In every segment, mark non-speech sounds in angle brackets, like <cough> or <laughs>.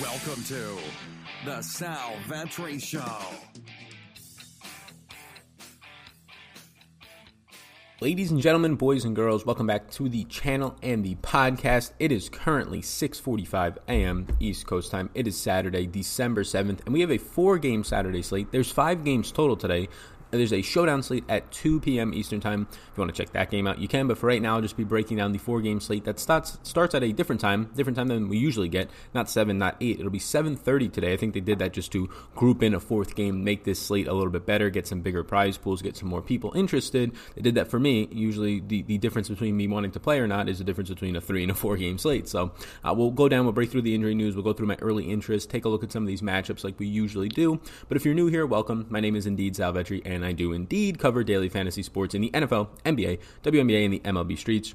Welcome to the Sal Vetri Show. Ladies and gentlemen, boys and girls, welcome back to the channel and the podcast. It is currently 6:45 a.m. East Coast time. It is Saturday, December 7th, and we have a four-game Saturday slate. There's 5 games total today. There's a showdown slate at 2 p.m. Eastern Time. If you want to check that game out, you can. But for right now, I'll just be breaking down the four game slate that starts starts at a different time, different time than we usually get. Not seven, not eight. It'll be 7:30 today. I think they did that just to group in a fourth game, make this slate a little bit better, get some bigger prize pools, get some more people interested. They did that for me. Usually, the the difference between me wanting to play or not is the difference between a three and a four game slate. So uh, we'll go down. We'll break through the injury news. We'll go through my early interest. Take a look at some of these matchups like we usually do. But if you're new here, welcome. My name is indeed Sal Vetri, and I do indeed cover daily fantasy sports in the NFL, NBA, WNBA, and the MLB streets.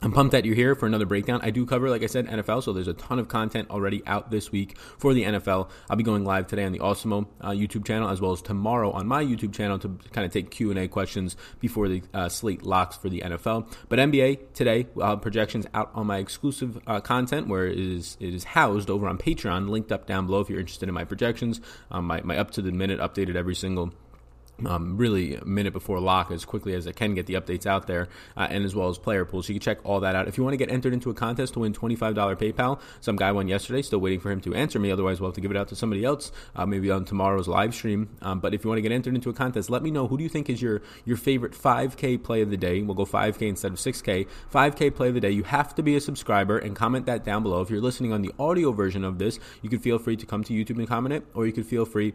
I'm pumped that you're here for another breakdown. I do cover, like I said, NFL, so there's a ton of content already out this week for the NFL. I'll be going live today on the Awesemo uh, YouTube channel, as well as tomorrow on my YouTube channel to kind of take Q and A questions before the uh, slate locks for the NFL. But NBA today, uh, projections out on my exclusive uh, content, where it is it is housed over on Patreon, linked up down below if you're interested in my projections. Um, my my up to the minute updated every single um, really a minute before lock as quickly as I can get the updates out there, uh, and as well as player pools. So you can check all that out. If you want to get entered into a contest to win $25 PayPal, some guy won yesterday, still waiting for him to answer me. Otherwise, we'll have to give it out to somebody else, uh, maybe on tomorrow's live stream. Um, but if you want to get entered into a contest, let me know who do you think is your, your favorite 5K play of the day. We'll go 5K instead of 6K. 5K play of the day. You have to be a subscriber and comment that down below. If you're listening on the audio version of this, you can feel free to come to YouTube and comment it, or you could feel free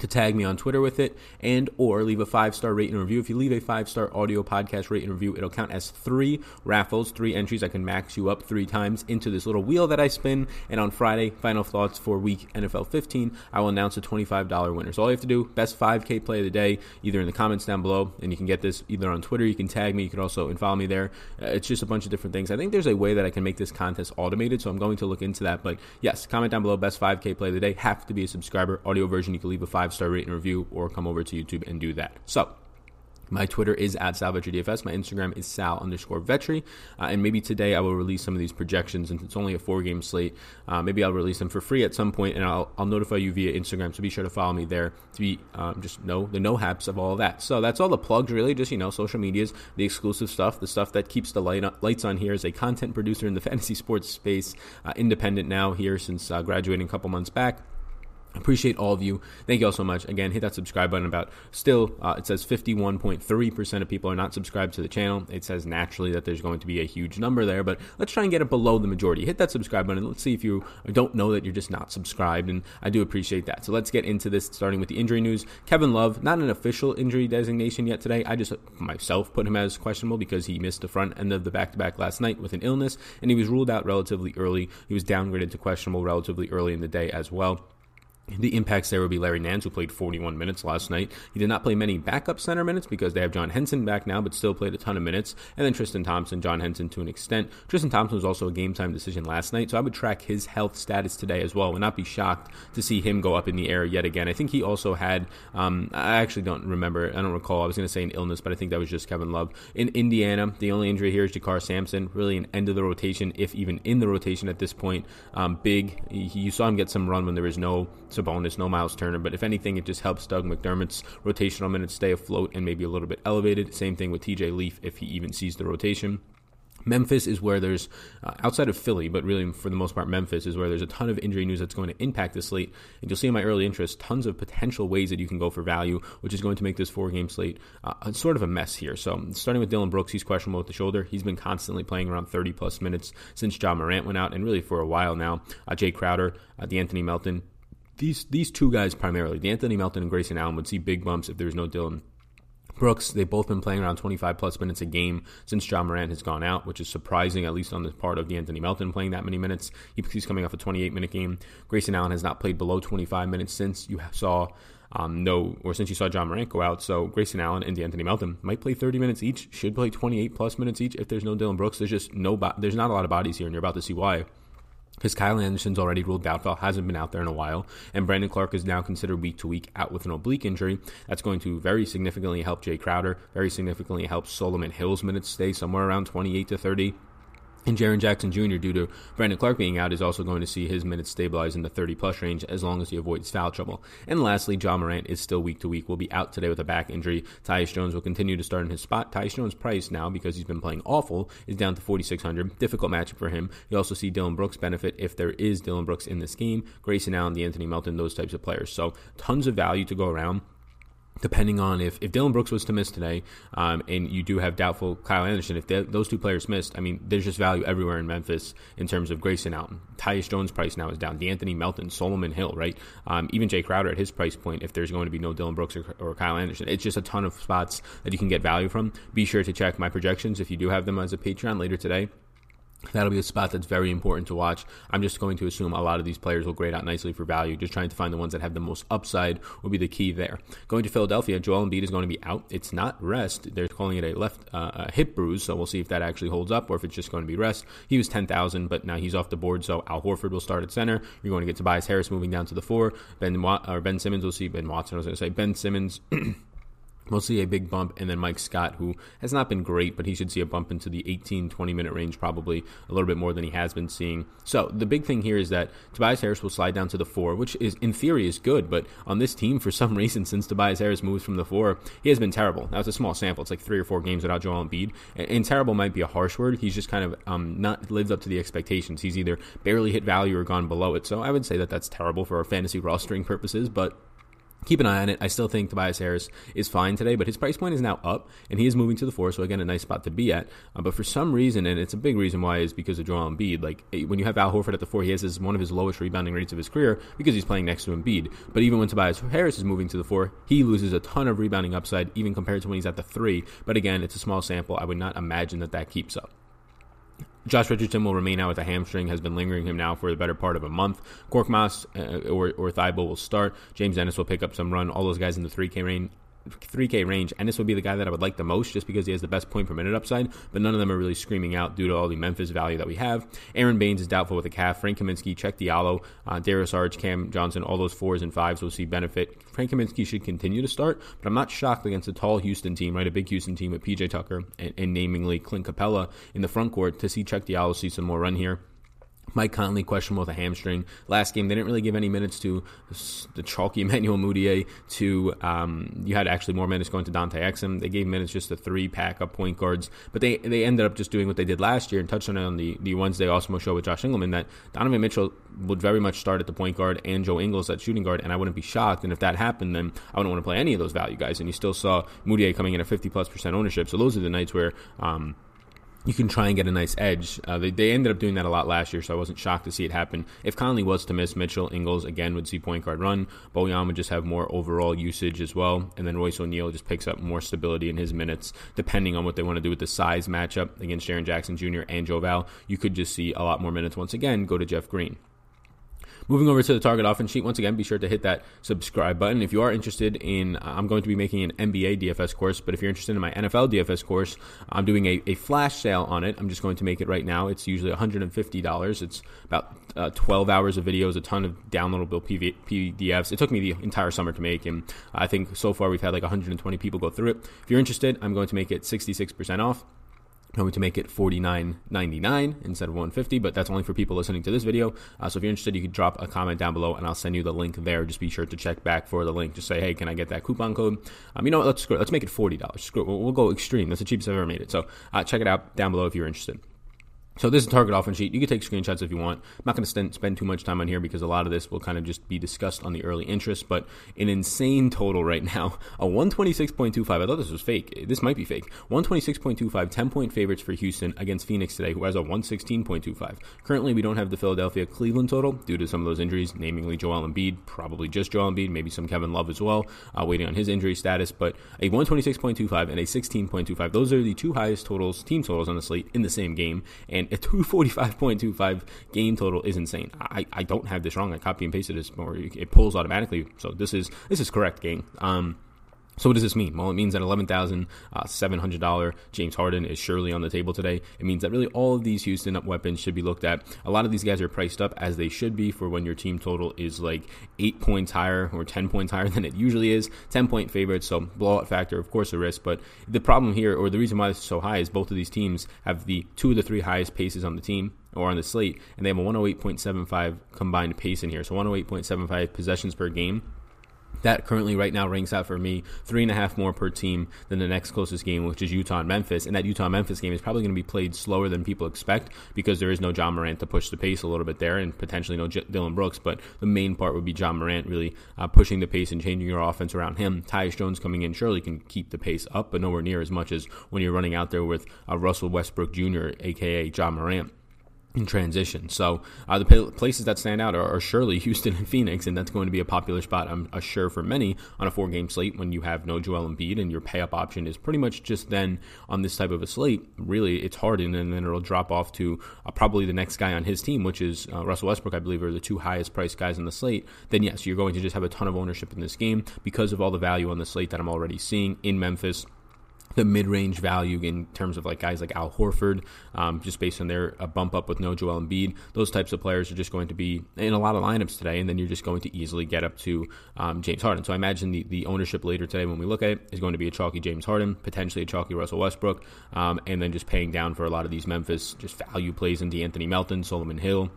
to tag me on Twitter with it and or leave a five star rate and review. If you leave a five star audio podcast rate and review, it'll count as three raffles, three entries. I can max you up three times into this little wheel that I spin. And on Friday, final thoughts for week NFL 15, I will announce a $25 winner. So all you have to do, best 5K play of the day, either in the comments down below, and you can get this either on Twitter. You can tag me. You can also and follow me there. Uh, it's just a bunch of different things. I think there's a way that I can make this contest automated, so I'm going to look into that. But yes, comment down below, best 5K play of the day. Have to be a subscriber. Audio version, you can leave a five star rate and review or come over to YouTube and do that. So, my Twitter is at SalVetriDFS. My Instagram is Sal underscore Vetri. Uh, and maybe today I will release some of these projections, and it's only a four game slate. Uh, maybe I'll release them for free at some point, and I'll, I'll notify you via Instagram. So be sure to follow me there to be um, just know the no haps of all of that. So that's all the plugs, really. Just you know, social medias, the exclusive stuff, the stuff that keeps the light lights on here as a content producer in the <laughs> fantasy sports space, uh, independent now here since uh, graduating a couple months back. Appreciate all of you. Thank you all so much. Again, hit that subscribe button. About still, uh, it says 51.3% of people are not subscribed to the channel. It says naturally that there's going to be a huge number there, but let's try and get it below the majority. Hit that subscribe button. Let's see if you don't know that you're just not subscribed, and I do appreciate that. So let's get into this, starting with the injury news. Kevin Love, not an official injury designation yet today. I just myself put him as questionable because he missed the front end of the back to back last night with an illness, and he was ruled out relatively early. He was downgraded to questionable relatively early in the day as well. The impacts there would be Larry Nance, who played 41 minutes last night. He did not play many backup center minutes because they have John Henson back now, but still played a ton of minutes. And then Tristan Thompson, John Henson to an extent. Tristan Thompson was also a game time decision last night, so I would track his health status today as well. Would not be shocked to see him go up in the air yet again. I think he also had, um, I actually don't remember, I don't recall. I was going to say an illness, but I think that was just Kevin Love. In Indiana, the only injury here is JaKarr Sampson, really an end of the rotation, if even in the rotation at this point. Um, big, you saw him get some run when there was no Sabonis, no Miles Turner, but if anything, it just helps Doug McDermott's rotational minutes stay afloat and maybe a little bit elevated. Same thing with TJ Leaf if he even sees the rotation. Memphis is where there's, uh, outside of Philly, but really for the most part, Memphis is where there's a ton of injury news that's going to impact the slate. And you'll see in my early interest tons of potential ways that you can go for value, which is going to make this four game slate uh, sort of a mess here. So, starting with Dillon Brooks, he's questionable with the shoulder. He's been constantly playing around 30 plus minutes since Ja Morant went out, and really for a while now. Uh, Jae Crowder, uh, De'Anthony Melton, these these two guys primarily, De'Anthony Melton and Grayson Allen, would see big bumps if there was no Dillon Brooks, they've both been playing around 25 plus minutes a game since Ja Morant has gone out, which is surprising, at least on the part of De'Anthony Melton playing that many minutes. He's coming off a 28 minute game. Grayson Allen has not played below 25 minutes since you saw um, no, or since you saw Ja Morant go out. So Grayson Allen and De'Anthony Melton might play 30 minutes each, should play 28 plus minutes each if there's no Dillon Brooks. There's just no, there's not a lot of bodies here, and you're about to see why because Kyle Anderson's already ruled doubtful, hasn't been out there in a while, and Brandon Clarke is now considered week to week out with an oblique injury. That's going to very significantly help Jae Crowder, very significantly help Solomon Hill's minutes stay somewhere around 28 to 30. And Jaren Jackson Jr., due to Brandon Clarke being out, is also going to see his minutes stabilize in the 30 plus range as long as he avoids foul trouble. And lastly, Ja Morant is still week to week. Will be out today with a back injury. Tyus Jones will continue to start in his spot. Tyus Jones' price now, because he's been playing awful, is down to 4,600. Difficult matchup for him. You also see Dillon Brooks benefit if there is Dillon Brooks in this game. Grayson Allen, De'Anthony Melton, those types of players. So tons of value to go around depending on if, if Dillon Brooks was to miss today, um, and you do have doubtful Kyle Anderson, if they, those two players missed, I mean, there's just value everywhere in Memphis in terms of Grayson Allen. Tyus Jones' price now is down. De'Anthony Melton, Solomon Hill, right? Um, even Jae Crowder at his price point, if there's going to be no Dillon Brooks or, or, Kyle Anderson, it's just a ton of spots that you can get value from. Be sure to check my projections if you do have them as a Patreon later today. That'll be a spot that's very important to watch. I'm just going to assume a lot of these players will grade out nicely for value. Just trying to find the ones that have the most upside will be the key there. Going to Philadelphia, Joel Embiid is going to be out. It's not rest. They're calling it a left uh, a hip bruise, so we'll see if that actually holds up or if it's just going to be rest. He was 10,000, but now he's off the board, so Al Horford will start at center. You're going to get Tobias Harris moving down to the four. Ben or Ben Simmons will see Ben Watson. I was going to say Ben Simmons. <clears throat> We'll see a big bump, and then Mike Scott, who has not been great, but he should see a bump into the 18, 20 minute range, probably a little bit more than he has been seeing. So the big thing here is that Tobias Harris will slide down to the four, which is in theory is good, but on this team, for some <laughs> reason, since Tobias Harris moves from the four, he has been terrible. Now it's a small sample; it's like three or four games without Joel Embiid, and, and terrible might be a harsh word. He's just kind of um, not lived up to the expectations. He's either barely hit value or gone below it. So I would say that that's terrible for our fantasy rostering purposes, but keep an eye on it. I still think Tobias Harris is fine today, but his price point is now up, and he is moving to the four. So again, a nice spot to be at. Uh, but for some reason, and it's a big reason why, is because of Joel Embiid. Like eh, when you have Al Horford at the four, he has his, one of his lowest rebounding rates of his career because he's playing next to Embiid. But even when Tobias Harris is moving to the four, he loses a ton of rebounding upside, even compared to when he's at the three. But again, it's a small sample. I would not imagine that that keeps up. Josh Richardson will remain out with a hamstring, has been lingering him now for the better part of a month. Korkmaz uh, or, or Thybulle will start. James Ennis will pick up some run. All those guys in the 3K range 3K range, and this would be the guy that I would like the most just because he has the best point per minute upside, but none of them are really screaming out due to all the Memphis value that we have. Aron Baynes is doubtful with a calf. Frank Kaminsky, Cheick Diallo, uh, Dario Saric, Cam Johnson, all those fours and fives will see benefit. Frank Kaminsky should continue to start, but I'm not shocked against a tall Houston team, right? A big Houston team with PJ Tucker and, and namingly Clint Capela in the front court to see Cheick Diallo see some more run here. Mike Conley questionable with a hamstring. Last game, they didn't really give any minutes to the chalky <laughs> Emmanuel Mudiay. To um, you had actually more minutes going to Dante Exum. They gave minutes just to three pack up point guards, but they they ended up just doing what they did last year and touched on it on the the Wednesday Awesemo show with Josh Engelman that Donovan Mitchell would very much start at the point guard and Joe Ingles at shooting guard, and I wouldn't be shocked. And if that happened, then I wouldn't want to play any of those value guys. And you still saw Mudiay coming in at 50 plus percent ownership. So those are the nights where. Um, you can try and get a nice edge. Uh, they, they ended up doing that a lot last year, so I wasn't shocked to see it happen. If Conley was to miss, Mitchell, Ingles again would see point guard run. Bojan would just have more overall usage as well, and then Royce O'Neale just picks up more stability in his minutes, depending on what they want to do with the size matchup against Jaren Jackson Jr. and Joe Val. You could just see a lot more minutes once again go to Jeff Green. Moving over to the target offense sheet, once again, be sure to hit that subscribe button. If you are interested in, I'm going to be making an NBA DFS course, but if you're interested in my NFL DFS course, I'm doing a, a flash sale on it. I'm just going to make it right now. It's usually $150. It's about uh, 12 hours of videos, a ton of downloadable PV, PDFs. It took me the entire summer to make, and I think so far we've had like 120 people go through it. If you're interested, I'm going to make it 66% off going to make it $49.99 instead of 150, but that's only for people listening to this video. Uh, so if you're interested you can drop a comment down below and i'll send you the link there. Just be sure to check back for the link just say hey can i get that coupon code? Um, you know what? Let's let's make it $40 screw it. We'll, we'll, go extreme. That's the cheapest i've ever made it. So uh, check it out down below if you're interested so this is target offense sheet. You can take screenshots if you want. I'm not going to spend too much time on here because a lot of this will kind of just be discussed on the early interest. But an insane total right now, a 126.25. I thought this was fake. This might be fake. 126.25, 10 point favorites for Houston against Phoenix today, who has a 116.25. Currently, we don't have the Philadelphia Cleveland total due to some of those injuries, namely Joel Embiid, probably just Joel Embiid, maybe some Kevin Love as well, uh, waiting on his injury status. But a 126.25 and a 16.25. Those are the two highest totals, team totals on the slate in the same game. And a 245.25 game total is insane. I, I don't have this wrong. I copy and pasted this, or it pulls automatically. So this is this is correct, game. Um, So what does this mean? Well, it means that $11,700 uh, James Harden is surely on the table today. It means that really all of these Houston up weapons should be looked at. A lot of these guys are priced up as they should be for when your team total is like eight points higher or 10 points higher <laughs> than it usually is. 10 point favorites, so blowout factor, of course, a risk. But the problem here, or the reason why this is so high, is both of these teams have the two of the three highest paces on the team or on the slate, and they have a 108.75 combined pace in here. So 108.75 possessions per game that currently right now ranks out for me three and a half more per team than the next closest game, which is Utah and Memphis. And that Utah Memphis game is probably going to be played slower than people expect because there is no Ja Morant to push the pace a little bit there, and potentially no J- Dillon Brooks. But the main part would be Ja Morant really uh, pushing the pace and changing your offense around him. Tyus Jones coming in surely can keep the pace up, but nowhere near as much as when you're running out there with uh, Russell Westbrook Jr., aka Ja Morant in transition. So uh, the places that stand out are, are, surely <laughs> Houston and Phoenix, and that's going to be a popular spot, I'm sure, for many on a four-game slate when you have no Joel Embiid and your pay-up option is pretty much just then on this type of a slate. Really, it's Harden, and then it'll drop off to uh, probably the next guy on his team, which is uh, Russell Westbrook, I believe, are the two highest-priced guys in the slate. Then yes, you're going to just have a ton of ownership in this game because of all the value on the slate that I'm already seeing in Memphis the mid-range value in terms of like guys like Al Horford, um, just based on their bump up with no Joel Embiid. Those types of players are just going to be in a lot of lineups today, and then you're just going to easily get up to um, James Harden. So I imagine the, the ownership later today when we look at it is going to be a chalky James Harden, potentially a chalky Russell Westbrook, um, and then just paying down for a lot of these Memphis just value plays into Anthony Melton, Solomon Hill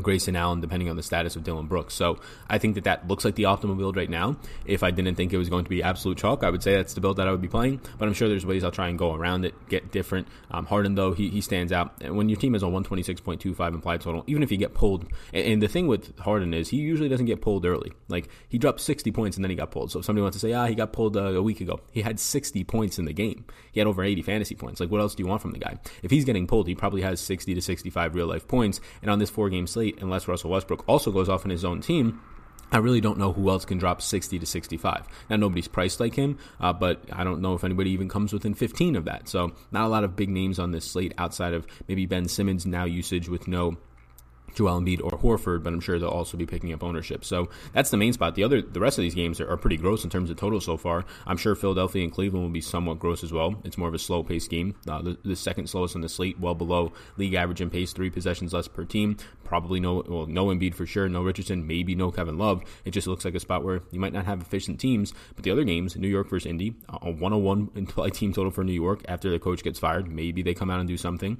Grayson Allen, depending on the status of Dillon Brooks. So I think that that looks like the optimal build right now. If I didn't think it was going to be absolute chalk, I would say that's the build that I would be playing. But I'm sure there's ways I'll try and go around it, get different. Um, Harden, though, he, he stands out. And when your team is on 126.25 implied total, even if you get pulled, and, and, the thing with Harden is he usually doesn't get pulled early. Like he dropped 60 points and then he got pulled. So if somebody wants to say, ah, he got pulled uh, a week ago, he had 60 points in the game. He had over 80 fantasy points. Like what else do you want from the guy? If he's getting pulled, he probably has 60 to 65 real life points. And on this four game slate, unless Russell Westbrook also goes off in his own team, I really don't know who else can drop 60 to 65. Now, nobody's priced like him, uh, but I don't know if anybody even comes within 15 of that. So, not a lot of big names on this slate outside of maybe Ben Simmons now usage with no Joel Embiid or Horford, but I'm sure they'll also be picking up ownership. So that's the main spot. The other, the rest of these games are, are, pretty gross in terms of total so far. I'm sure Philadelphia and Cleveland will be somewhat gross as well. It's more of a slow paced game. Uh, the, the, second slowest on the slate, well below league average in pace, three possessions less per team. Probably no, well, no Embiid for sure, no Richardson, maybe no Kevin Love. It just looks like a spot where you might not have efficient teams. But the other games, New York versus Indy, a 101 implied <laughs> team total for New York after the coach gets fired. Maybe they come out and do something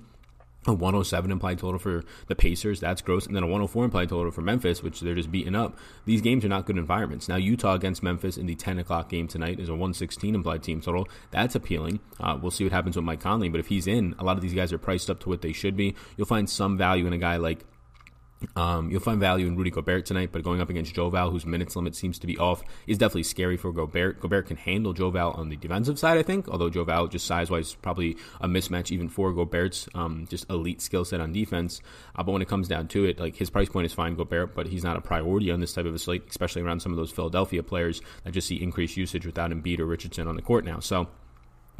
a 107 implied total for the Pacers. That's gross. And then a 104 implied total for Memphis, which they're just beating up. These games are not good environments. Now, Utah against Memphis in the 10 o'clock game tonight is a 116 implied team total. That's appealing. Uh, we'll see what happens with Mike Conley. But if he's in, a lot of these guys are priced up to what they should be. You'll find some value in a guy like um, you'll find value in Rudy Gobert tonight, but going up against Joval, whose minutes limit seems to be off, is definitely scary for Gobert. Gobert can handle Joval on the defensive side, I think, although Joval, just size wise, probably a mismatch even for Gobert's um, just elite skill set on defense. Uh, but when it comes down to it, like his price point is fine, Gobert, but he's not a priority on this type of a slate, especially around some of those Philadelphia players that just see increased usage without Embiid or Richardson on the court now. So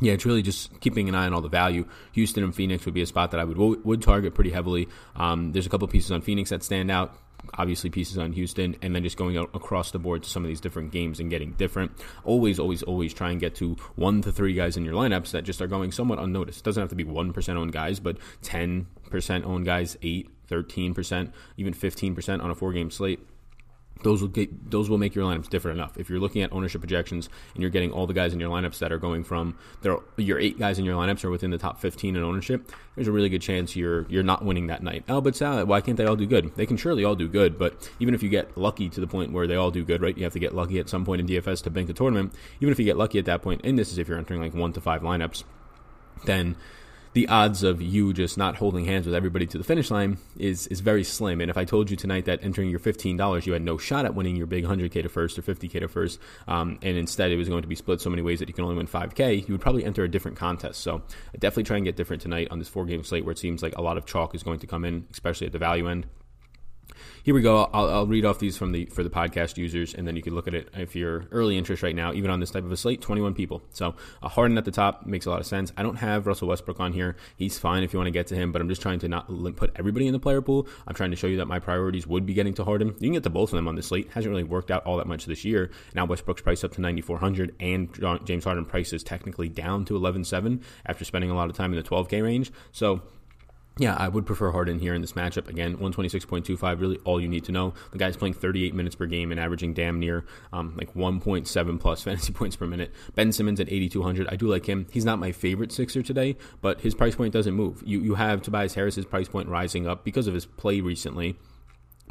yeah, it's really just keeping an eye on all the value. Houston and Phoenix would be a spot that I would would target pretty heavily. Um, there's a couple pieces on Phoenix that stand out. Obviously, pieces on Houston, and then just going across the board to some of these different games and getting different. Always, always, always try and get to one to three guys in your lineups that just are going somewhat unnoticed. It doesn't have to be 1% owned guys, but 10% owned guys, 8 13%, even 15% on a four game slate those will get those will make your lineups different enough. If you're looking at ownership projections and you're getting all the guys in your lineups that are going from there, your eight guys in your lineups are within the top 15 in ownership. There's a really good chance you're you're not winning that night. Oh, but Sal, why can't they all do good? They can surely all do good, but even if you get lucky to the point where they all do good, right? You have to get lucky at some point in DFS to bank the tournament. Even if you get lucky at that point, and this is if you're entering like one to five lineups, then the odds of you just not holding hands with everybody to the finish line is is very slim. And if I told you tonight that entering your fifteen dollars, you had no shot at winning your big hundred k to first or fifty k to first, um, and instead it was going to be split so many ways that you can only win five k, you would probably enter a different contest. So definitely try and get different tonight on this four game slate where it seems like a lot of chalk is going to come in, especially at the value end. Here we go. I'll, I'll, read off these from the for the podcast users, and then you can look at it if you're early interest right now, even on this type of a slate. 21 people. So uh, Harden at the top makes a lot of sense. I don't have Russell Westbrook on here. He's fine if you want to get to him, but I'm just trying to not put everybody in the player pool. I'm trying to show you that my priorities would be getting to Harden. You can get to both of them on this slate. Hasn't really worked out all that much this year. Now Westbrook's price up to 9,400, and James Harden price is technically down to 11.7 after spending a lot of time in the 12K range. So yeah, I would prefer Harden here in this matchup. Again, 126.25, really all you need to know. The guy's playing 38 minutes per game and averaging damn near um, like 1.7 plus <laughs> fantasy points per minute. Ben Simmons at 8,200. I do like him. He's not my favorite Sixer today, but his price point doesn't move. You, you have Tobias Harris's price point rising up because of his play recently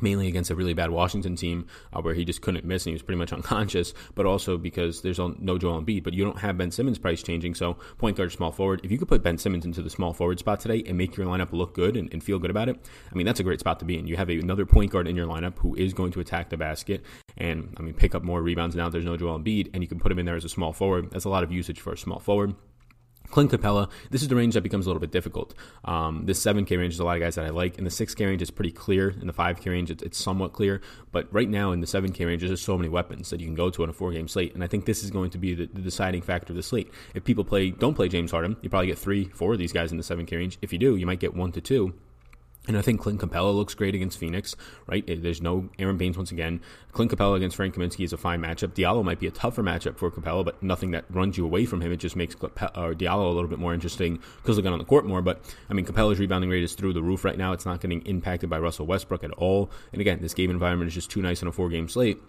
mainly against a really bad Washington team uh, where he just couldn't miss and he was pretty much <laughs> unconscious, but also because there's no Joel Embiid. But you don't have Ben Simmons price changing, so point guard, small forward. If you could put Ben Simmons into the small forward spot today and make your lineup look good and, and feel good about it, I mean that's a great spot to be in. You have a, another point guard in your lineup who is going to attack the basket and I mean pick up more rebounds now. There's no Joel Embiid, and you can put him in there as a small forward. That's a lot of usage for a small forward. Clint Capela, this is the range that becomes a little bit difficult. Um, this 7K range is a lot of guys that I like. In the 6K range, it's pretty clear. In the 5K range, it's, it's somewhat clear. But right now, in the 7K range, there's so many weapons that you can go to on a four game slate. And I think this is going to be the, the, deciding factor of the slate. If people play don't play James Harden, you probably get three, four of these guys in the 7K range. If you do, you might get one to two. And I think Clint Capela looks great against Phoenix, right? There's no Aron Baynes once again. Clint Capela against Frank Kaminsky is a fine matchup. Diallo might be a tougher matchup for Capela, but nothing that runs you away from him. It just makes Diallo a little bit more interesting because they're on the court more. But I mean, Capela's rebounding rate is through the roof right now. It's not getting impacted by Russell Westbrook at all. And again, this game environment is just too nice on a four game slate.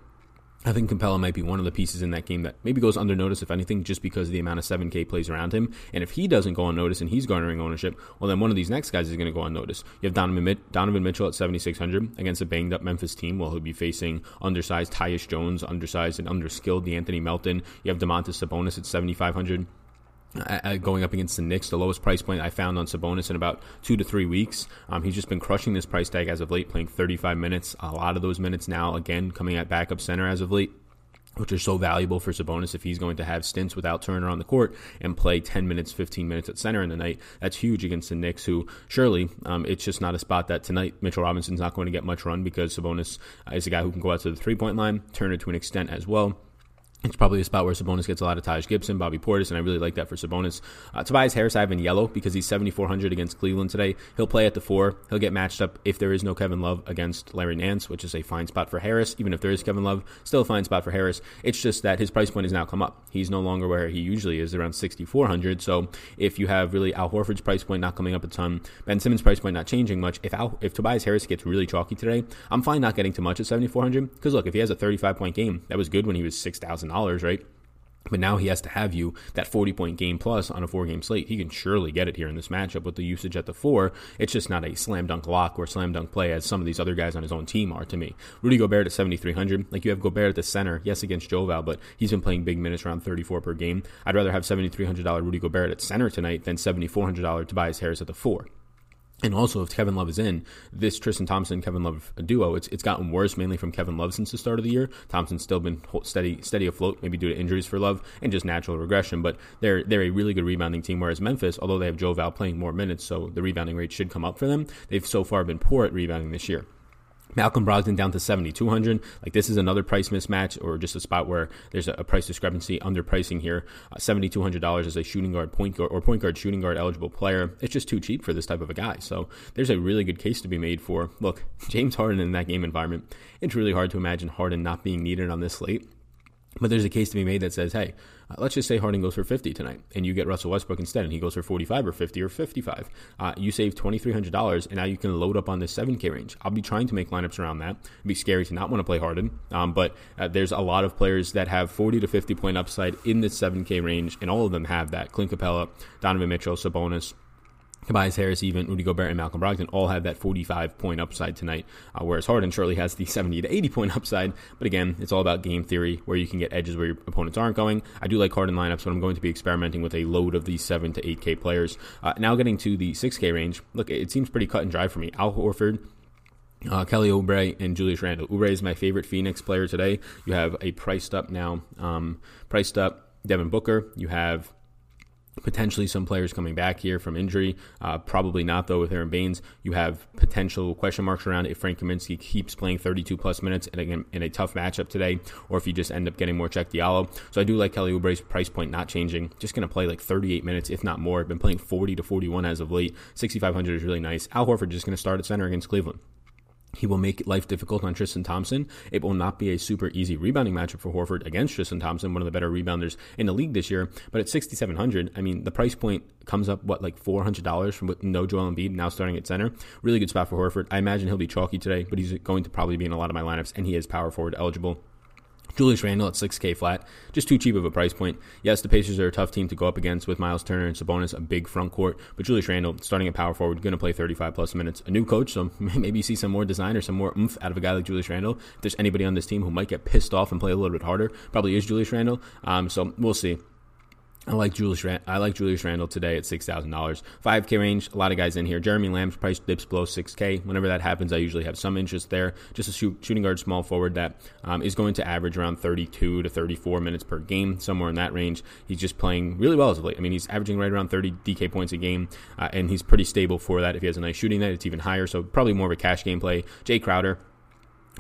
I think Capela might be one of the pieces in that game that maybe goes under notice, if anything, just because of the amount of 7K plays around him. And if he doesn't go on notice and he's garnering ownership, well, then one of these next guys is going to go on notice. You have Donovan, Donovan Mitchell at 7,600 against a banged up Memphis team. Well, he'll be facing undersized Tyus Jones, undersized and underskilled Anthony Melton. You have Domantas Sabonis at 7,500 uh, going up against the Knicks, the lowest price point I found on Sabonis in about two to three weeks. Um, he's just been crushing this price tag as of late, playing 35 minutes. A lot of those minutes now, again, coming at backup center as of late which are so valuable for Sabonis if he's going to have stints without Turner on the court and play 10 minutes, 15 minutes at center in the night. That's huge against the Knicks, who surely um, it's just not a spot that tonight Mitchell Robinson's not going to get much run because Sabonis is a guy who can go out to the three point line, Turner to an extent as well. It's probably a spot where Sabonis gets a lot of Taj Gibson, Bobby Portis, and I really like that for Sabonis. Uh, Tobias Harris, I have in yellow because he's 7,400 against Cleveland today. He'll play at the four. He'll get matched up if there is no Kevin Love against Larry Nance, which is a fine spot for Harris. Even if there is Kevin Love, still a fine spot for Harris. It's just that his price point has now come up. He's no longer where he usually is, around 6,400. So if you have really Al Horford's price point not coming up a ton, Ben Simmons' price point not changing much, if Al, if Tobias Harris gets really chalky today, I'm fine not getting too much at 7,400 because look, if he has a 35 point game, that was good when he was $6,000, right? But now he has to have you that 40 point game plus on a four game slate. He can surely get it here in this matchup with the usage at the four. It's just not a slam dunk lock or slam dunk play as some of these other guys on his own team are to me. Rudy Gobert at 7,300. Like you have Gobert at the center, yes, against Joval, but he's been playing big minutes around 34 per game. I'd rather have $7,300 Rudy Gobert at center tonight than $7,400 Tobias Harris at the four. And also, if Kevin Love is in, this Tristan Thompson Kevin Love duo, it's it's gotten worse mainly from Kevin Love since the start of the year. Thompson's still been steady steady afloat, maybe due to injuries for Love and just natural regression. But they're they're a really good rebounding team. Whereas Memphis, although they have Joe Val playing more minutes, so the rebounding rate should come up for them. They've so far been poor at rebounding this year. Malcolm Brogdon down to 7,200. Like this is another price mismatch or just a spot where there's a, price discrepancy, underpricing here. Uh, $7,200 as a shooting guard, point guard, or point guard, shooting guard eligible player. It's just too cheap for this type of a guy. So there's a really good case to be made for, look, <laughs> James Harden in that game environment. It's really hard to imagine Harden not being needed on this slate. But there's a case to be made that says, hey, uh, let's just say Harden goes for 50 tonight, and you get Russell Westbrook instead, and he goes for 45 or 50 or 55. Uh, you save $2,300, and now you can load up on the 7K range. I'll be trying to make lineups around that. It'd be scary to not want to play Harden, um, but uh, there's a lot of players that have 40 to 50 point upside in the 7K range, and all of them have that. Clint Capela, Donovan Mitchell, Sabonis, Tobias Harris, even Rudy Gobert, and Malcolm Brogdon all have that 45 point upside tonight, uh, whereas Harden surely has the <laughs> 70 to 80 point upside. But again, it's all about game theory, where you can get edges where your opponents aren't going. I do like Harden lineups, but I'm going to be experimenting with a load of these 7 to 8K players. Uh, now getting to the 6K range, look, it seems pretty cut and dry for me. Al Horford, uh, Kelly Oubre and Julius Randle. Oubre is my favorite Phoenix player today. You have a priced up now, um, priced up Devin Booker. You have Potentially some players coming back here from injury. Uh, probably not, though, with Aron Baynes. You have potential question marks around if Frank Kaminsky keeps playing 32 plus minutes in a, in a tough matchup today, or if you just end up getting more Cheick Diallo. So I do like Kelly Oubre's price point not changing. Just going to play like 38 minutes, if not more. Been playing 40 to 41 as of late. 6,500 is really nice. Al Horford just going to start at center against Cleveland. He will make life difficult on Tristan Thompson. It will not be a super easy rebounding matchup for Horford against Tristan Thompson, one of the better rebounders in the league this year. But at 6,700, I mean, the price point comes up, what, like $400 from with no Joel Embiid now starting at center. Really good spot for Horford. I imagine he'll be chalky today, but he's going to probably be in a lot of my lineups, and he is power forward eligible. Julius Randle at 6K flat, just too cheap of a price point. Yes, the Pacers are a tough team to go up against with Miles Turner and Sabonis, a big front court, but Julius Randle starting at power forward, going to play 35 plus minutes. A new coach, so <laughs> maybe you see some more design or some more oomph out of a guy like Julius Randle. If there's anybody on this team who might get pissed off and play a little bit harder, probably is Julius Randle. Um, so we'll see. I like Julius. Rand- I like Julius Randle today at six thousand dollars, five K range. A lot of guys in here. Jeremy Lamb's price dips below six K. Whenever that happens, I usually have some interest there. Just a shoot, shooting guard, small forward that um, is going to average around thirty-two to thirty-four minutes per game, somewhere in that range. He's just playing really well as of late. I mean, he's averaging right around thirty DK points a game, uh, and he's pretty stable for that. If he has a nice shooting night, it's even higher. So probably more of a cash game play. Jae Crowder,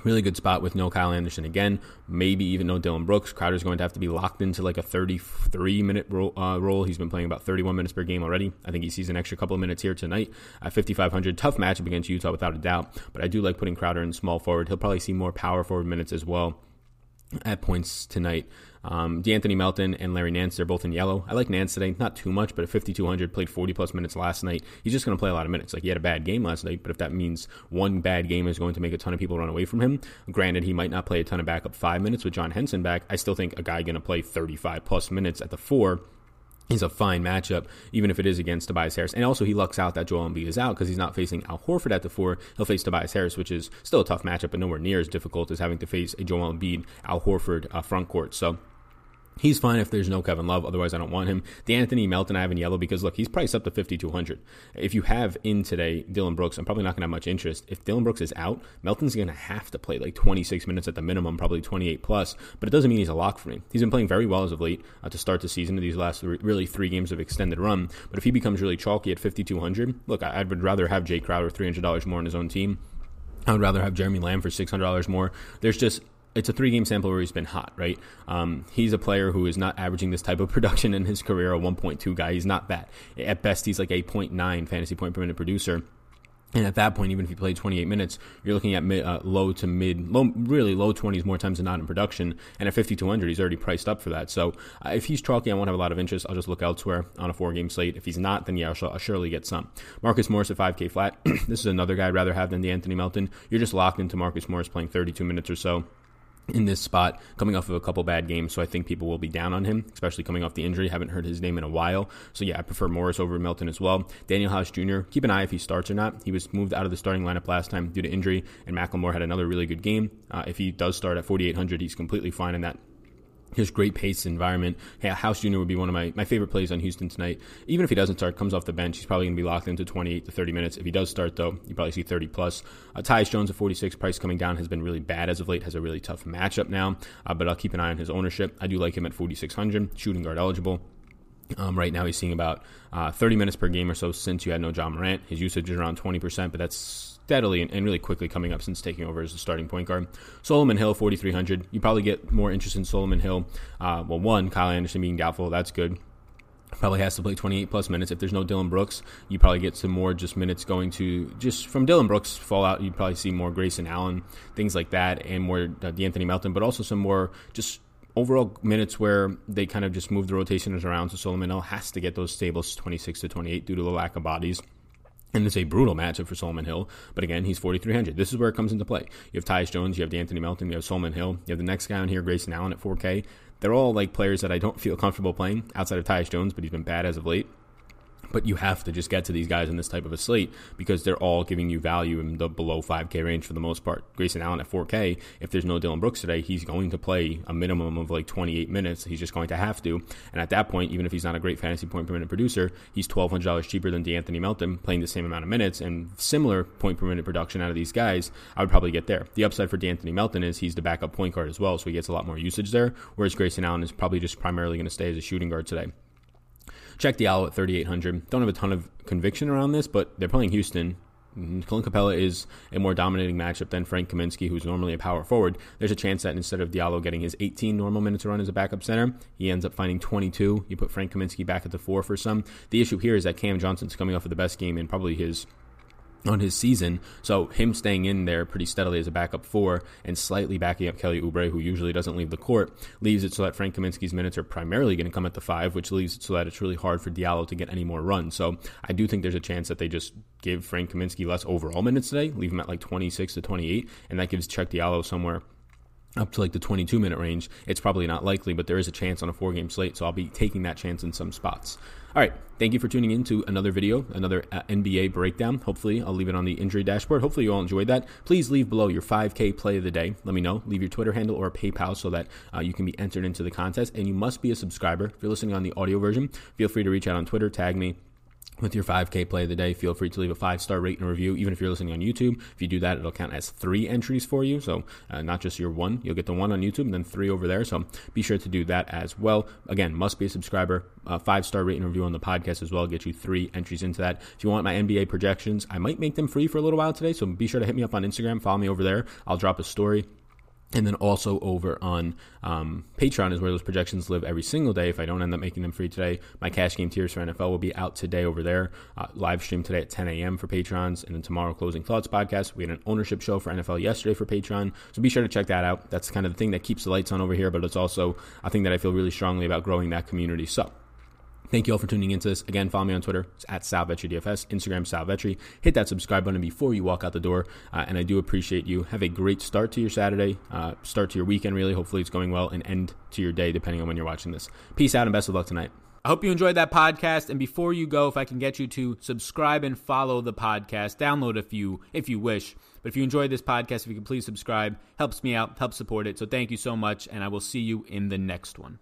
Really good spot with no Kyle Anderson again. Maybe even no Dillon Brooks. Crowder's going to have to be locked into like a 33 minute role, uh, role. He's been playing about 31 minutes per game already. I think he sees an extra couple of minutes here tonight at 5,500. Tough matchup against Utah without a doubt. But I do like putting Crowder in small forward. He'll probably see more power forward minutes as well at points tonight. Um, De'Anthony Melton and Larry Nance, they're both in yellow. I like Nance today, not too much, but at 5,200, played 40 plus minutes last night. He's just going to play a lot of minutes. Like he had a bad game last night, but if that means one bad game is going to make a ton of people run away from him, granted, he might not play a ton of backup five minutes with John Henson back. I still think a guy going to play 35 plus minutes at the four is a fine matchup, even if it is against Tobias Harris. And also, he lucks out that Joel Embiid is out because he's not facing Al Horford at the four. He'll face Tobias Harris, which is still a tough matchup, but nowhere near as difficult as having to face a Joel Embiid, Al Horford uh, front court. So He's fine if there's no Kevin Love. Otherwise, I don't want him. De'Anthony Melton, I have in yellow because look, he's priced up to 5,200. If you have in today Dillon Brooks, I'm probably not going to have much interest. If Dillon Brooks is out, Melton's going to have to play like 26 minutes at the minimum, probably 28 plus. But it doesn't mean he's a lock for me. He's been playing very well as of late uh, to start the season these last really three games of extended run. But if he becomes really chalky at 5,200, look, I, I would rather have Jae Crowder $300 more on his own team. I would rather have Jeremy Lamb for $600 more. There's just it's a three game sample where he's been hot, right? Um, he's a player who is not averaging this type of <laughs> production in his career, a 1.2 guy. He's not that. At best, he's like a 0.9 fantasy point per minute producer. And at that point, even if he played 28 minutes, you're looking at mid, uh, low to mid, low, really low 20s more times than not in production. And at 5,200, he's already priced up for that. So uh, if he's chalky, I won't have a lot of interest. I'll just look elsewhere on a four game slate. If he's not, then yeah, I'll, I'll surely get some. Marcus Morris at 5K flat. <clears throat> this is another guy I'd rather have than De'Anthony Melton. You're just locked into Marcus Morris playing 32 minutes or so in this spot, coming off of a couple bad games. So I think people will be down on him, especially coming off the injury. Haven't heard his name in a while. So yeah, I prefer Morris over Melton as well. Danuel House Jr., keep an eye if he starts or not. He was moved out of the starting lineup last time due to injury, and McLemore had another really good game. Uh, if he does start at 4,800, he's completely fine in that his great pace environment. Hey, House Jr. would be one of my, my favorite plays on Houston tonight. Even if he doesn't start, comes off the bench, he's probably going to be locked into 28 to 30 minutes. If he does start, though, you probably see 30 plus. Uh, Tyus Jones at 46, price coming down, has been really bad as of late, has a really tough matchup now, uh, but I'll keep an eye on his ownership. I do like him at 4,600, shooting guard eligible. Um, right now, he's seeing about uh, 30 minutes per game or so since you had no Ja Morant. His usage is around 20%, but that's steadily and, really quickly coming up since taking over as the starting point guard. Solomon Hill, 4,300. You probably get more interest in Solomon Hill. Uh, well, one, Kyle Anderson being doubtful. That's good probably has to play 28 plus minutes. If there's no Dillon Brooks, you probably get some more just minutes going to just from Dillon Brooks fallout. You probably see more Grayson Allen, things like that, and more uh, De'Anthony Melton, but also some more just overall minutes where they kind of just move the rotations around. So Solomon Hill has to get those stables 26 to 28 due to the lack of bodies. And it's a brutal matchup for Solomon Hill. But again, he's 4,300. This is where it comes into play. You have Tyus Jones, you have Anthony Melton, you have Solomon Hill, you have the next guy on here, Grayson Allen at 4K. They're all like players that I don't feel comfortable playing outside of Tyus Jones, but he's been bad as of late but you have to just get to these guys in this type of a slate because they're all giving you value in the below 5K range for the most part. Grayson Allen at 4K, if there's no Dillon Brooks today, he's going to play a minimum of like 28 minutes. He's just going to have to. And at that point, even if he's not a great fantasy point per minute producer, he's $1,200 cheaper than De'Anthony Melton playing the same amount of minutes and similar point per minute production out of these guys. I would probably get there. The upside for De'Anthony Melton is he's the backup point guard as well, so he gets a lot more usage there, whereas Grayson Allen is probably just primarily going to stay as a shooting guard today. Cheick Diallo at 3,800. Don't have a ton of conviction around this, but they're playing Houston. Mm-hmm. Is a more dominating matchup than Frank Kaminsky, who's normally a power forward. There's a chance that instead of Diallo getting his 18 normal minutes to run as a backup center, he ends up finding 22. You put Frank Kaminsky back at the four for some. The issue here is that Cam Johnson's coming off of the best game in probably his on his season. So him staying in there pretty steadily as a backup four and slightly backing up Kelly Oubre, who usually doesn't leave the court, leaves it so that Frank Kaminsky's minutes are primarily going to come at the five, which leaves it so that it's really hard for Diallo to get any more runs. So I do think there's a chance that they just give Frank Kaminsky less overall minutes today, leave him at like 26 to 28, and that gives Cheick Diallo somewhere up to like the 22 minute range. It's probably not likely, but there is a chance on a four game slate, so I'll be taking that chance in some spots. All right, thank you for tuning in to another video, another uh, NBA breakdown. Hopefully, I'll leave it on the injury dashboard. Hopefully, you all enjoyed that. Please leave below your 5K play of the day. Let me know. Leave your Twitter handle or PayPal so that uh, you can be entered into the contest. And you must be a subscriber. If you're listening on the audio version, feel free to reach out on Twitter, tag me with your 5K play of the day, feel free to leave a five star rate and review. Even if you're listening on YouTube, if you do that, it'll count as three entries for you. So, uh, not just your one, you'll get the one on YouTube and then three over there. So, be sure to do that as well. Again, must be a subscriber. Uh, five star rate and review on the podcast as well. Get you three entries into that. If you want my NBA projections, I might make them free for a little while today. So, be sure to hit me up on Instagram. Follow me over there. I'll drop a story and then also over on um, Patreon is where those projections live every single day. If I don't end up making them free today, my cash game tiers for NFL will be out today over there. Uh, live stream today at 10 a.m. for patrons, and then tomorrow closing thoughts podcast. We had an ownership show for NFL yesterday for Patreon, so be sure to check that out. That's kind of the thing that keeps the lights on over here, but it's also a thing that I feel really strongly about growing that community. So Thank you all for tuning into this. Again, follow me on Twitter. It's at Sal Vetri DFS, Instagram Sal Vetri. Hit that subscribe button before you walk out the door. Uh, and I do appreciate you. Have a great start to your Saturday, uh, start to your weekend, really. Hopefully it's going well, and end to your day, depending on when you're watching this. Peace out and best of luck tonight. I hope you enjoyed that podcast. And before you go, if I can get you to subscribe and follow the podcast, download a few if you wish. But if you enjoyed this podcast, if you can please subscribe, helps me out, helps support it. So thank you so much, and I will see you in the next one.